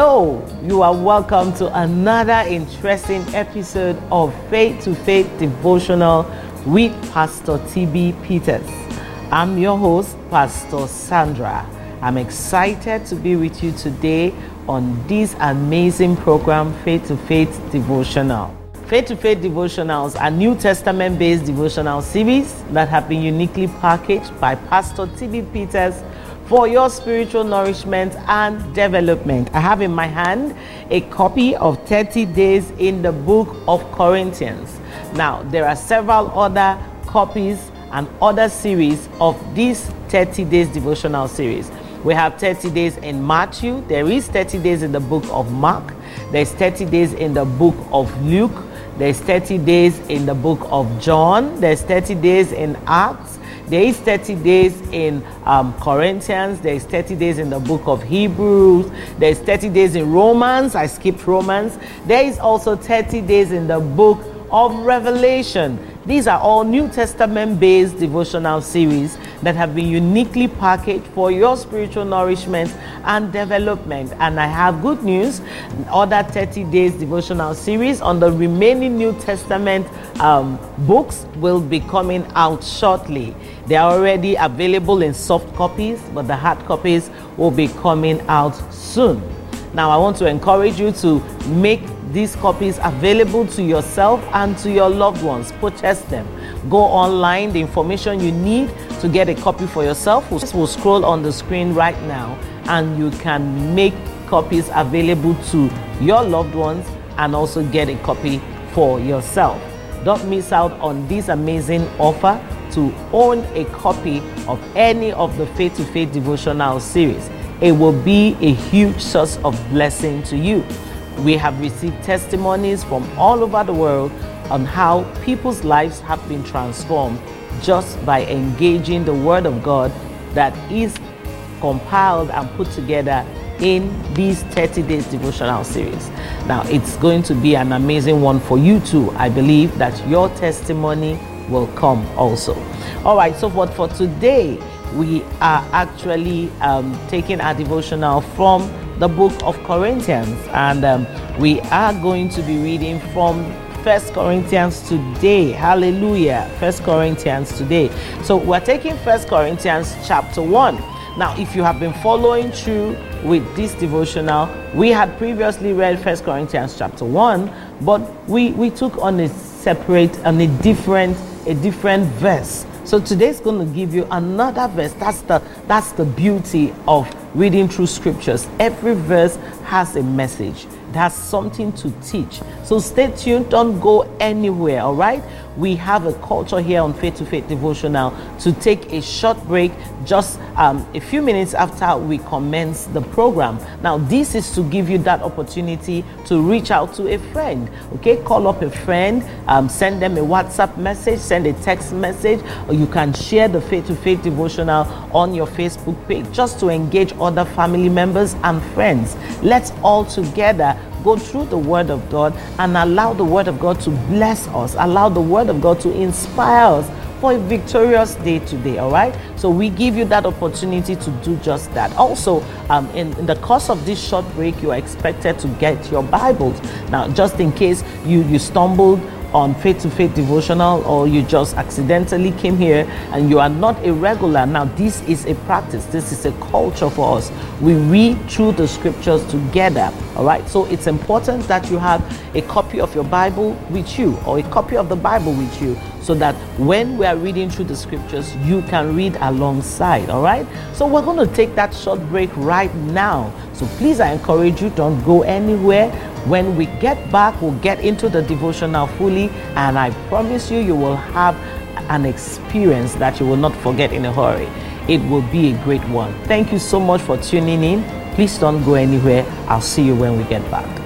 Hello, you are welcome to another interesting episode of Faith to Faith Devotional with Pastor TB Peters. I'm your host, Pastor Sandra. I'm excited to be with you today on this amazing program, Faith to Faith Devotional. Faith to Faith Devotionals are New Testament based devotional series that have been uniquely packaged by Pastor TB Peters for your spiritual nourishment and development. I have in my hand a copy of 30 Days in the Book of Corinthians. Now, there are several other copies and other series of this 30 Days devotional series. We have 30 days in Matthew, there is 30 days in the book of Mark, there's 30 days in the book of Luke, there's 30 days in the book of John, there's 30 days in Acts, there is 30 days in um, Corinthians, there is 30 days in the book of Hebrews, there is 30 days in Romans. I skipped Romans. There is also 30 days in the book of Revelation. These are all New Testament based devotional series that have been uniquely packaged for your spiritual nourishment and development. And I have good news other 30 days devotional series on the remaining New Testament um, books will be coming out shortly. They are already available in soft copies, but the hard copies will be coming out soon. Now, I want to encourage you to make these copies available to yourself and to your loved ones. Purchase them. Go online. The information you need to get a copy for yourself will scroll on the screen right now, and you can make copies available to your loved ones and also get a copy for yourself. Don't miss out on this amazing offer to own a copy of any of the Faith to Faith devotional series. It will be a huge source of blessing to you. We have received testimonies from all over the world on how people's lives have been transformed just by engaging the Word of God that is compiled and put together in these 30 days devotional series. Now, it's going to be an amazing one for you too. I believe that your testimony will come also. All right, so what for today, we are actually um, taking our devotional from the book of Corinthians, and um, we are going to be reading from First Corinthians today. Hallelujah. First Corinthians today. So we're taking First Corinthians chapter 1. Now, if you have been following through with this devotional, we had previously read First Corinthians chapter 1, but we, we took on a separate and a different a different verse. So today's going to give you another verse. That's the that's the beauty of reading through scriptures. Every verse has a message. It has something to teach. So stay tuned. Don't go anywhere. All right. We have a culture here on Faith to Faith Devotional to take a short break just um, a few minutes after we commence the program. Now, this is to give you that opportunity to reach out to a friend. Okay, call up a friend, um, send them a WhatsApp message, send a text message, or you can share the Faith to Faith Devotional on your Facebook page just to engage other family members and friends. Let's all together go through the Word of God and allow the Word of God to bless us, allow the Word of God to inspire us for a victorious day today. All right. So we give you that opportunity to do just that. Also, um, in, in, the course of this short break, you are expected to get your Bibles. Now, just in case you you stumbled on faith to faith devotional or you just accidentally came here and you are not a regular. Now this is a practice. This is a culture for us. We read through the scriptures together all right? So it's important that you have a copy of your bible with you or a copy of the bible with you so that when we are reading through the scriptures you can read alongside all right so we're going to take that short break right now so please i encourage you don't go anywhere when we get back, we'll get into the devotional fully, and I promise you, you will have an experience that you will not forget in a hurry. It will be a great one. Thank you so much for tuning in. Please don't go anywhere. I'll see you when we get back.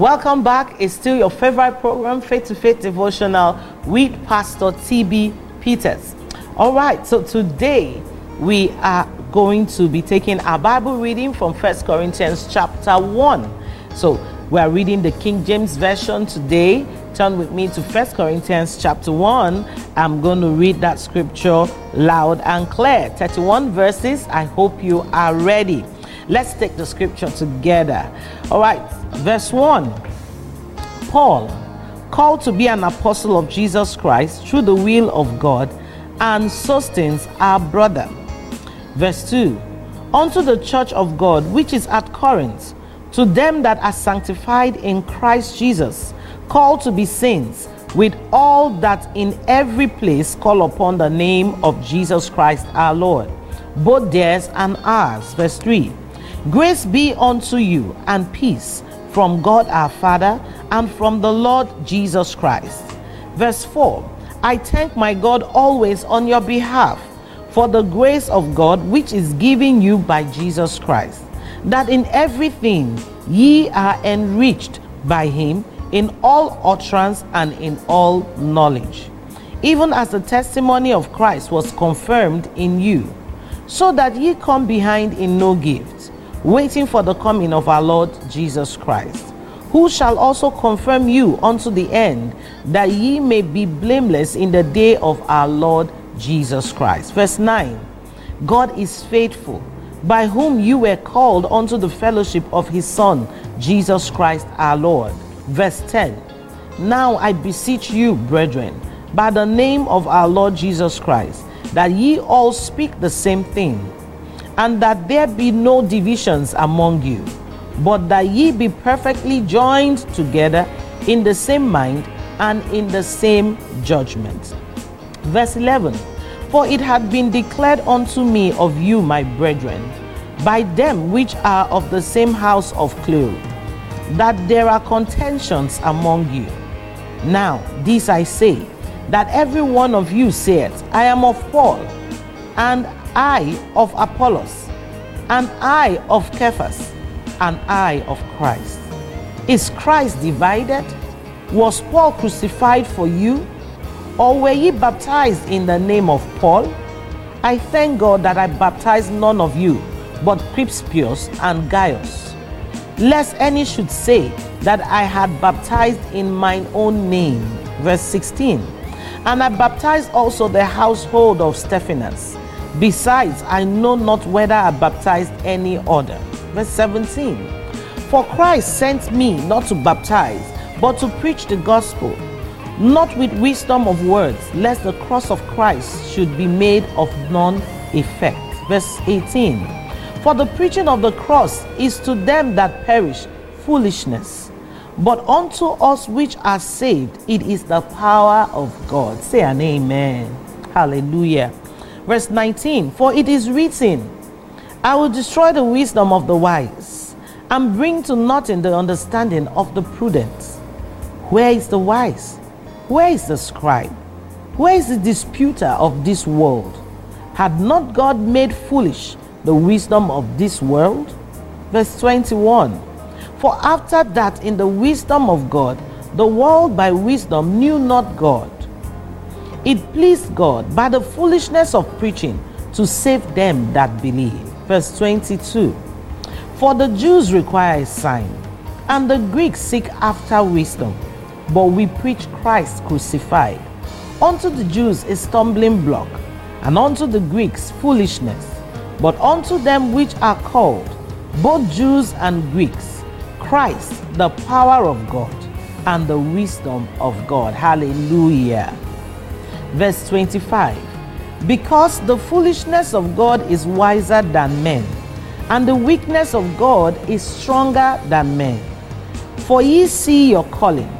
Welcome back. It's still your favorite program, Faith to Faith Devotional with Pastor TB Peters. All right, so today we are going to be taking our Bible reading from First Corinthians chapter 1. So we are reading the King James Version today. Turn with me to First Corinthians chapter 1. I'm going to read that scripture loud and clear. 31 verses. I hope you are ready. Let's take the scripture together. All right, verse 1. Paul, called to be an apostle of Jesus Christ through the will of God and Sosthenes our brother. Verse 2 Unto the church of God which is at Corinth, to them that are sanctified in Christ Jesus, called to be saints, with all that in every place call upon the name of Jesus Christ our Lord, both theirs and ours. Verse 3 Grace be unto you and peace from God our Father and from the Lord Jesus Christ. Verse 4 I thank my God always on your behalf for the grace of God which is given you by Jesus Christ, that in everything ye are enriched by him in all utterance and in all knowledge, even as the testimony of Christ was confirmed in you, so that ye come behind in no gift, waiting for the coming of our Lord Jesus Christ who shall also confirm you unto the end, that ye may be blameless in the day of our Lord Jesus Christ. Verse 9 God is faithful, by whom you were called unto the fellowship of his Son, Jesus Christ our Lord. Verse 10 Now I beseech you, brethren, by the name of our Lord Jesus Christ, that ye all speak the same thing, and that there be no divisions among you but that ye be perfectly joined together in the same mind and in the same judgment. Verse 11 For it hath been declared unto me of you, my brethren, by them which are of the same house of Chloe, that there are contentions among you. Now, this I say, that every one of you saith, I am of Paul, and I of Apollos, and I of Cephas and I of Christ. Is Christ divided? Was Paul crucified for you? Or were ye baptized in the name of Paul? I thank God that I baptized none of you, but Crispus and Gaius. Lest any should say that I had baptized in mine own name. Verse 16. And I baptized also the household of Stephanas. Besides, I know not whether I baptized any other verse 17. For Christ sent me not to baptize, but to preach the gospel, not with wisdom of words, lest the cross of Christ should be made of none effect. Verse 18. For the preaching of the cross is to them that perish foolishness, but unto us which are saved it is the power of God. Say an amen. Hallelujah. Verse 19. For it is written, I will destroy the wisdom of the wise and bring to nothing the understanding of the prudent. Where is the wise? Where is the scribe? Where is the disputer of this world? Had not God made foolish the wisdom of this world? Verse 21 For after that, in the wisdom of God, the world by wisdom knew not God. It pleased God by the foolishness of preaching to save them that believe verse 22. For the Jews require a sign, and the Greeks seek after wisdom, but we preach Christ crucified. Unto the Jews a stumbling block, and unto the Greeks foolishness, but unto them which are called, both Jews and Greeks, Christ the power of God and the wisdom of God. Hallelujah. Verse 25 because the foolishness of God is wiser than men, and the weakness of God is stronger than men. For ye see your calling,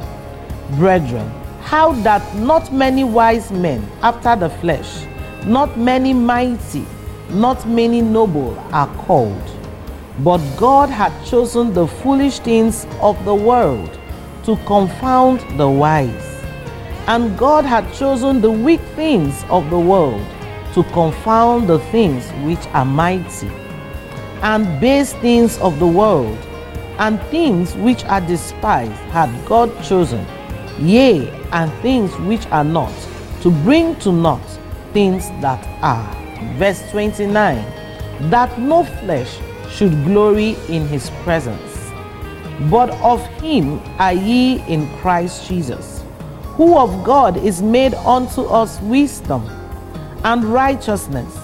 brethren, how that not many wise men after the flesh, not many mighty, not many noble are called. But God hath chosen the foolish things of the world to confound the wise and God had chosen the weak things of the world to confound the things which are mighty, and base things of the world, and things which are despised had God chosen, yea, and things which are not, to bring to naught things that are. Verse 29 That no flesh should glory in his presence, but of him are ye in Christ Jesus, who of God is made unto us wisdom, and righteousness,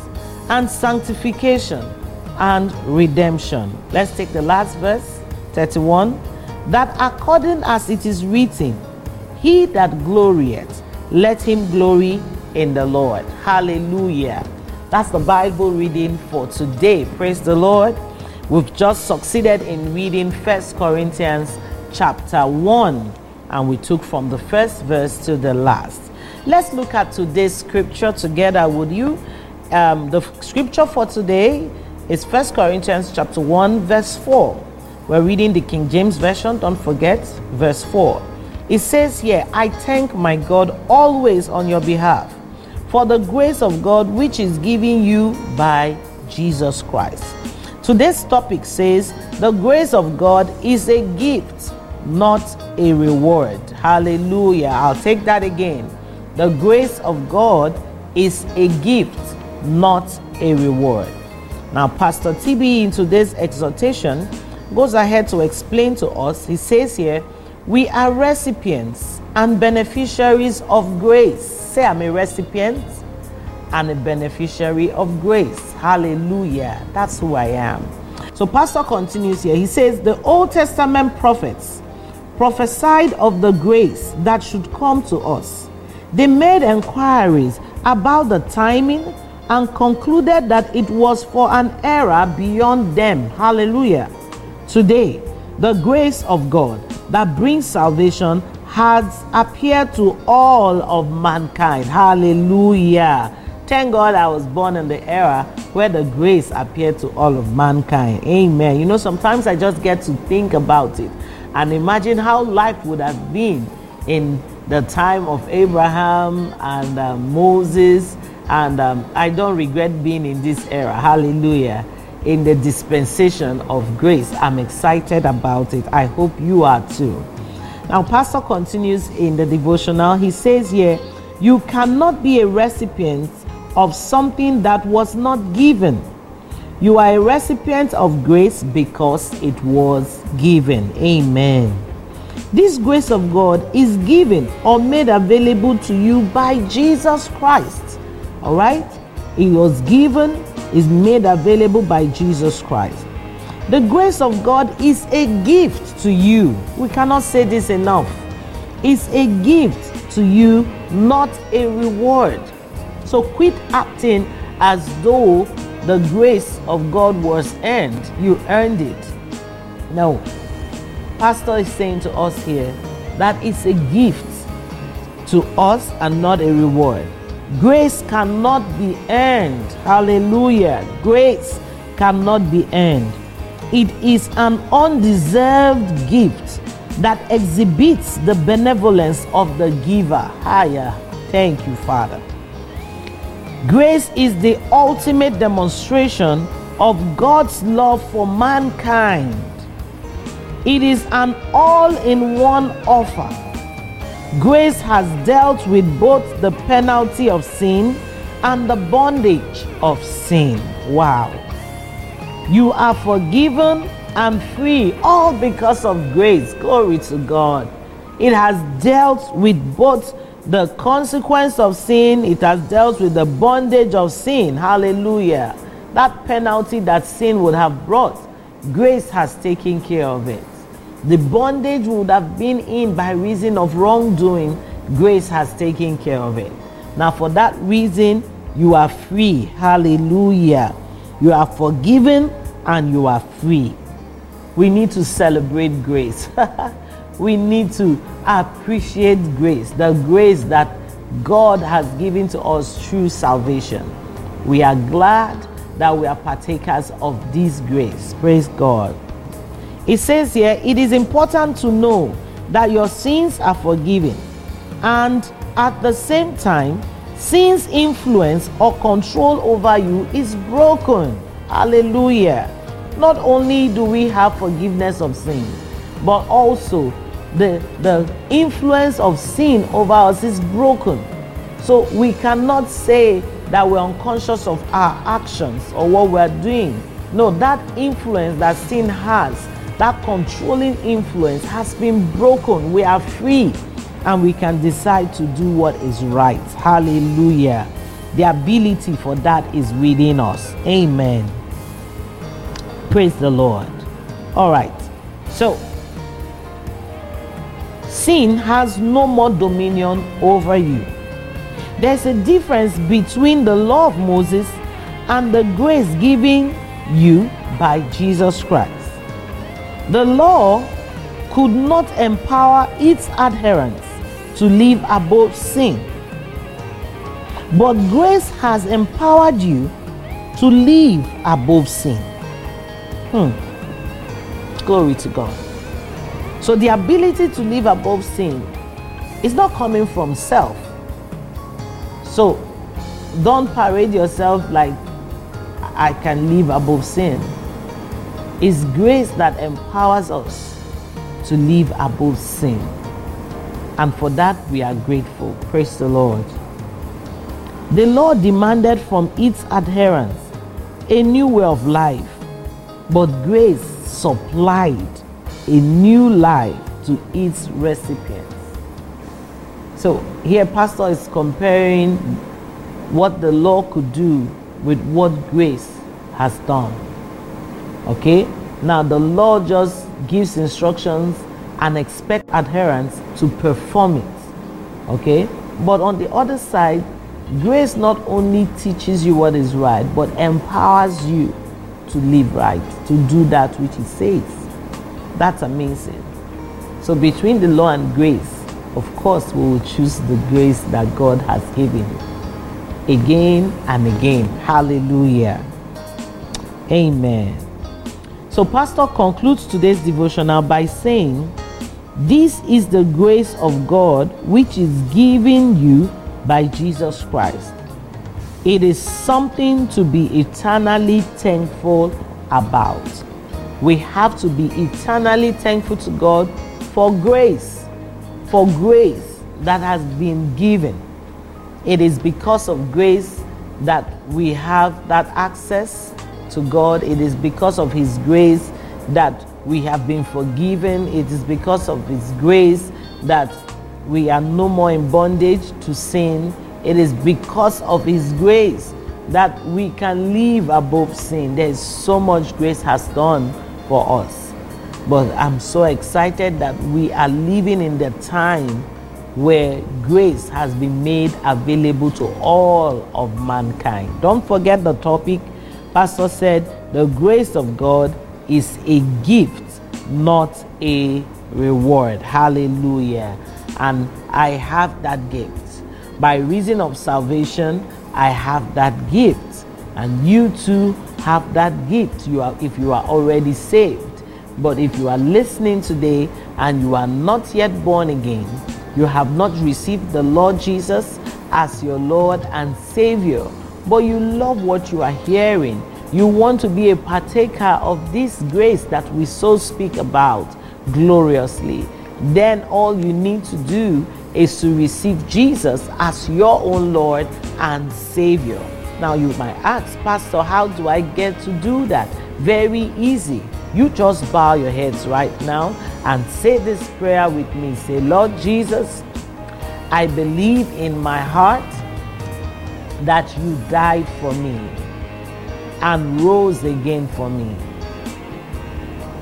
and sanctification, and redemption. Let's take the last verse. 31 that according as it is written, He that glorieth, let him glory in the Lord. Hallelujah. That's the Bible reading for today. Praise the Lord. We've just succeeded in reading First Corinthians chapter 1, and we took from the first verse to the last. Let's look at today's scripture together, would you? Um, the scripture for today is First Corinthians chapter 1, verse 4. We're reading the King James Version, don't forget, verse 4. It says here, I thank my God always on your behalf for the grace of God which is given you by Jesus Christ. Today's topic says, The grace of God is a gift, not a reward. Hallelujah. I'll take that again. The grace of God is a gift, not a reward. Now, Pastor TB in today's exhortation goes ahead to explain to us. He says here, We are recipients and beneficiaries of grace. Say, I'm a recipient and a beneficiary of grace. Hallelujah. That's who I am. So, Pastor continues here. He says, The Old Testament prophets prophesied of the grace that should come to us. They made inquiries about the timing and concluded that it was for an era beyond them. Hallelujah. Today, the grace of God that brings salvation has appeared to all of mankind. Hallelujah. Thank God I was born in the era where the grace appeared to all of mankind. Amen. You know, sometimes I just get to think about it and imagine how life would have been in the time of Abraham and uh, Moses. And um, I don't regret being in this era. Hallelujah in the dispensation of grace. I'm excited about it. I hope you are too. Now, Pastor continues in the devotional. He says here, You cannot be a recipient of something that was not given. You are a recipient of grace because it was given. Amen. This grace of God is given or made available to you by Jesus Christ. All right? It was given is made available by Jesus Christ. The grace of God is a gift to you. We cannot say this enough. It's a gift to you, not a reward. So quit acting as though the grace of God was earned. You earned it. No. Pastor is saying to us here that it's a gift to us and not a reward. Grace cannot be earned. Hallelujah. Grace cannot be earned. It is an undeserved gift that exhibits the benevolence of the giver. Higher. Thank you, Father. Grace is the ultimate demonstration of God's love for mankind. It is an all in one offer Grace has dealt with both the penalty of sin and the bondage of sin. Wow. You are forgiven and free, all because of grace. Glory to God. It has dealt with both the consequence of sin, it has dealt with the bondage of sin. Hallelujah. That penalty that sin would have brought, grace has taken care of it the bondage would have been in by reason of wrongdoing, grace has taken care of it. Now, for that reason, you are free. Hallelujah. You are forgiven and you are free. We need to celebrate grace. we need to appreciate grace, the grace that God has given to us through salvation. We are glad that we are partakers of this grace. Praise God. It says here, it is important to know that your sins are forgiven, and at the same time, sin's influence or control over you is broken. Hallelujah. not only do we have forgiveness of sin, but also the, the influence of sin over us is broken. So we cannot say that we're unconscious of our actions or what we're doing. No, that influence that sin has, that controlling influence has been broken. We are free and we can decide to do what is right. Hallelujah. The ability for that is within us. Amen. Praise the Lord. All right. So, sin has no more dominion over you. There's a difference between the law of Moses and the grace given you by Jesus Christ. The law could not empower its adherents to live above sin. But grace has empowered you to live above sin. Hmm. Glory to God. So the ability to live above sin is not coming from self. So don't parade yourself like I can live above sin. It's grace that empowers us to live above sin. And for that, we are grateful. Praise the Lord. The law demanded from its adherents a new way of life, but grace supplied a new life to its recipients. So here, Pastor is comparing what the law could do with what grace has done. Okay? Now, the law just gives instructions and expect adherents to perform it. Okay? But on the other side, grace not only teaches you what is right, but empowers you to live right, to do that which it says. That's amazing. So between the law and grace, of course, we will choose the grace that God has given again and again. Hallelujah. Amen. So, Pastor concludes today's devotional by saying, this is the grace of God which is given you by Jesus Christ. It is something to be eternally thankful about. We have to be eternally thankful to God for grace, for grace that has been given. It is because of grace that we have that access to God. It is because of His grace that we have been forgiven. It is because of His grace that we are no more in bondage to sin. It is because of His grace that we can live above sin. There is so much grace has done for us. But I'm so excited that we are living in the time where grace has been made available to all of mankind. Don't forget the topic. Pastor said, The grace of God is a gift, not a reward. Hallelujah. And I have that gift. By reason of salvation, I have that gift. And you too have that gift you are, if you are already saved. But if you are listening today and you are not yet born again, you have not received the Lord Jesus as your Lord and Savior, but you love what you are hearing you want to be a partaker of this grace that we so speak about gloriously, then all you need to do is to receive Jesus as your own Lord and Savior. Now, you might ask, Pastor, how do I get to do that? Very easy. You just bow your heads right now and say this prayer with me. Say, Lord Jesus, I believe in my heart that you died for me and rose again for me.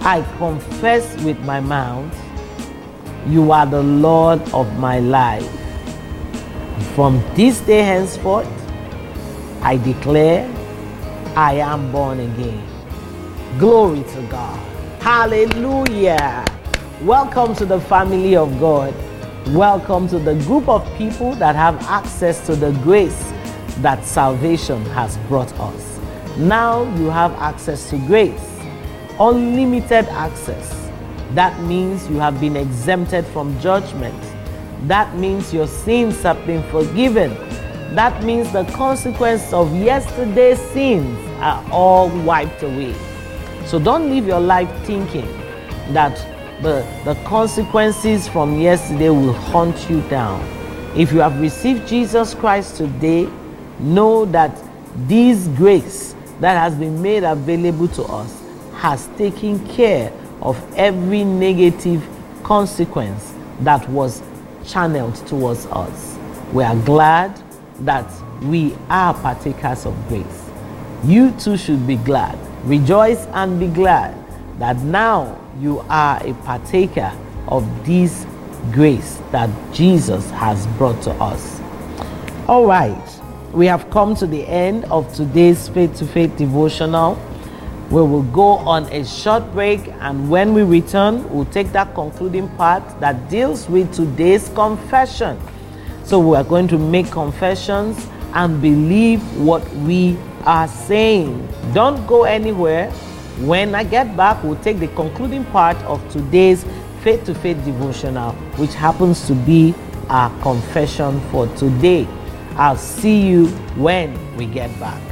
I confess with my mouth, you are the Lord of my life. From this day henceforth, I declare I am born again. Glory to God. Hallelujah. Welcome to the family of God. Welcome to the group of people that have access to the grace that salvation has brought us. Now you have access to grace, unlimited access. That means you have been exempted from judgment. That means your sins have been forgiven. That means the consequence of yesterday's sins are all wiped away. So don't live your life thinking that the, the consequences from yesterday will hunt you down. If you have received Jesus Christ today, know that this grace that has been made available to us has taken care of every negative consequence that was channeled towards us. We are glad that we are partakers of grace. You too should be glad. Rejoice and be glad that now you are a partaker of this grace that Jesus has brought to us. All right, we have come to the end of today's faith to faith devotional. We will go on a short break, and when we return, we'll take that concluding part that deals with today's confession. So, we are going to make confessions and believe what we are saying. Don't go anywhere. When I get back, we'll take the concluding part of today's faith to faith devotional, which happens to be our confession for today. I'll see you when we get back.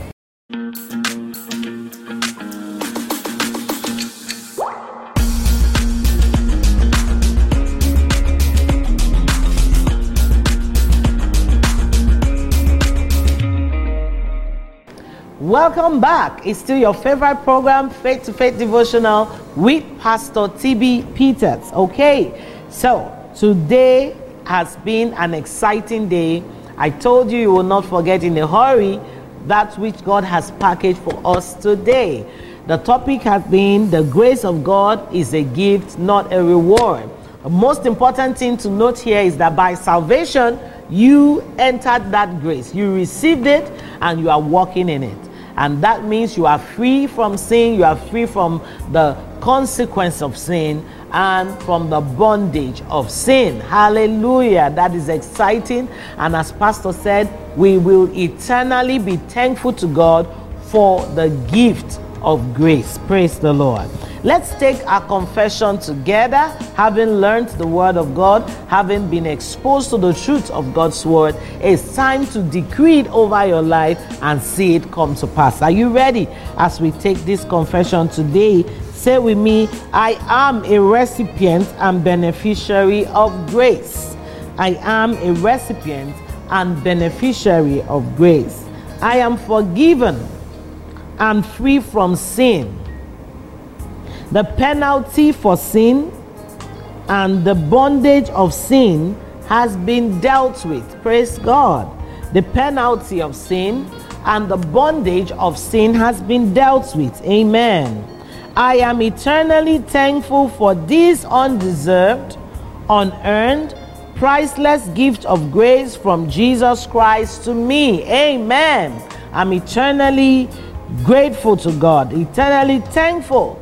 Welcome back. It's still your favorite program, Faith to Faith Devotional with Pastor TB Peters. Okay, so today has been an exciting day. I told you you will not forget in a hurry that which God has packaged for us today. The topic has been the grace of God is a gift, not a reward. The most important thing to note here is that by salvation, you entered that grace. You received it and you are walking in it. And that means you are free from sin, you are free from the consequence of sin, and from the bondage of sin. Hallelujah. That is exciting. And as Pastor said, we will eternally be thankful to God for the gift of grace. Praise the Lord. Let's take our confession together, having learned the Word of God, having been exposed to the truth of God's Word. It's time to decree it over your life and see it come to pass. Are you ready? As we take this confession today, say with me, I am a recipient and beneficiary of grace. I am a recipient and beneficiary of grace. I am forgiven and free from sin. The penalty for sin and the bondage of sin has been dealt with. Praise God. The penalty of sin and the bondage of sin has been dealt with. Amen. I am eternally thankful for this undeserved, unearned, priceless gift of grace from Jesus Christ to me. Amen. I'm eternally grateful to God, eternally thankful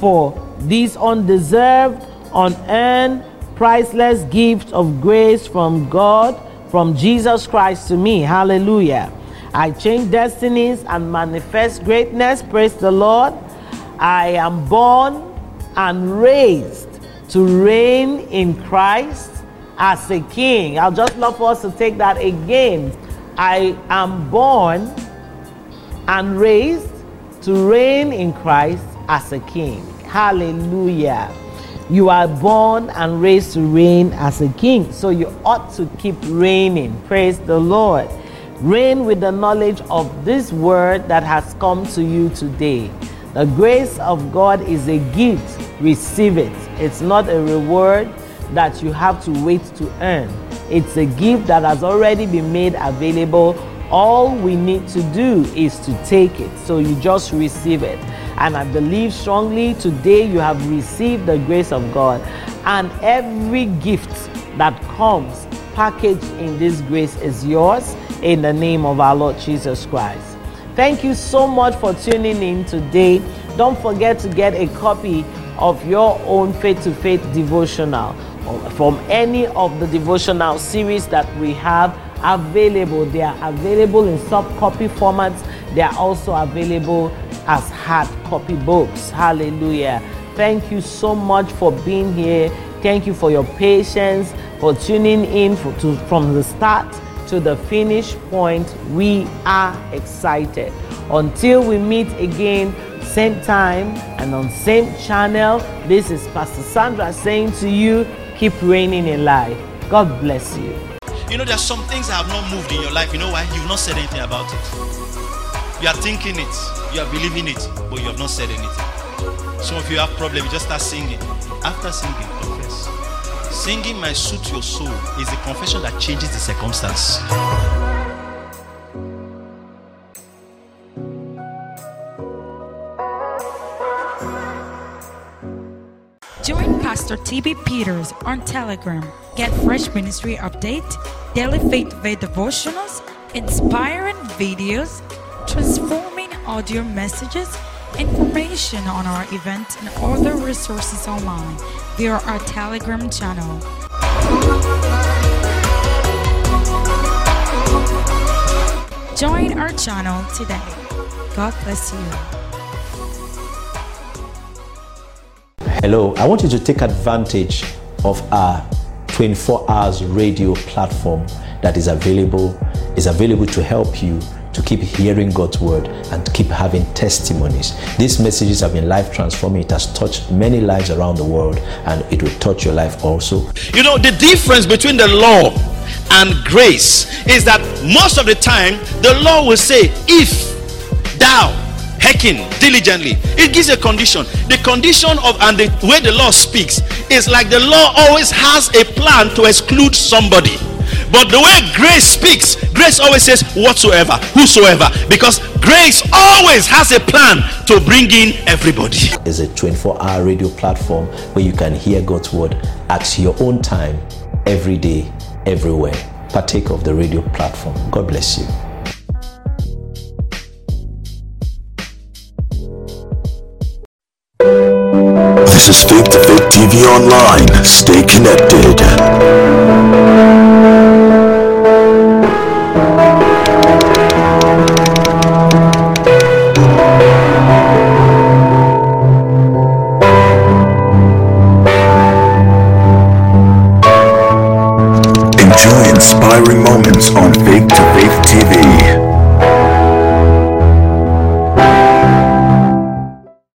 for this undeserved, unearned, priceless gift of grace from God, from Jesus Christ to me. Hallelujah. I change destinies and manifest greatness. Praise the Lord. I am born and raised to reign in Christ as a king. I'll just love for us to take that again. I am born and raised to reign in Christ as a king. Hallelujah. You are born and raised to reign as a king. So you ought to keep reigning. Praise the Lord. Reign with the knowledge of this word that has come to you today. The grace of God is a gift. Receive it. It's not a reward that you have to wait to earn. It's a gift that has already been made available. All we need to do is to take it. So you just receive it. And I believe strongly today you have received the grace of God. And every gift that comes packaged in this grace is yours in the name of our Lord Jesus Christ. Thank you so much for tuning in today. Don't forget to get a copy of your own faith to faith devotional from any of the devotional series that we have available. They are available in soft copy formats. They are also available as hard copy books. Hallelujah. Thank you so much for being here. Thank you for your patience, for tuning in for, to, from the start to the finish point, we are excited. Until we meet again, same time and on same channel, this is Pastor Sandra saying to you, keep reigning in life. God bless you. You know, there's some things that have not moved in your life. You know why? You've not said anything about it. You are thinking it, you are believing it, but you have not said anything. Some of you have problems, you just start singing. After singing, confess. Singing might suit your soul is a confession that changes the circumstance. Join Pastor TB Peters on Telegram. Get fresh ministry update, daily faith faith devotionals, inspiring videos, transforming audio messages, information on our event, and other resources online via our Telegram channel. Join our channel today. God bless you. Hello, I want you to take advantage of our 24 hours radio platform that is available is available to help you keep hearing God's word and keep having testimonies. These messages have been life transforming. It has touched many lives around the world and it will touch your life also. You know, the difference between the law and grace is that most of the time the law will say, if thou hearken diligently, it gives a condition. The condition of and the way the law speaks is like the law always has a plan to exclude somebody. But the way grace speaks, grace always says whatsoever, whosoever, because grace always has a plan to bring in everybody. It's a 24 hour radio platform where you can hear God's word at your own time, every day, everywhere. Partake of the radio platform. God bless you. This is Faith to Faith TV Online. Stay connected.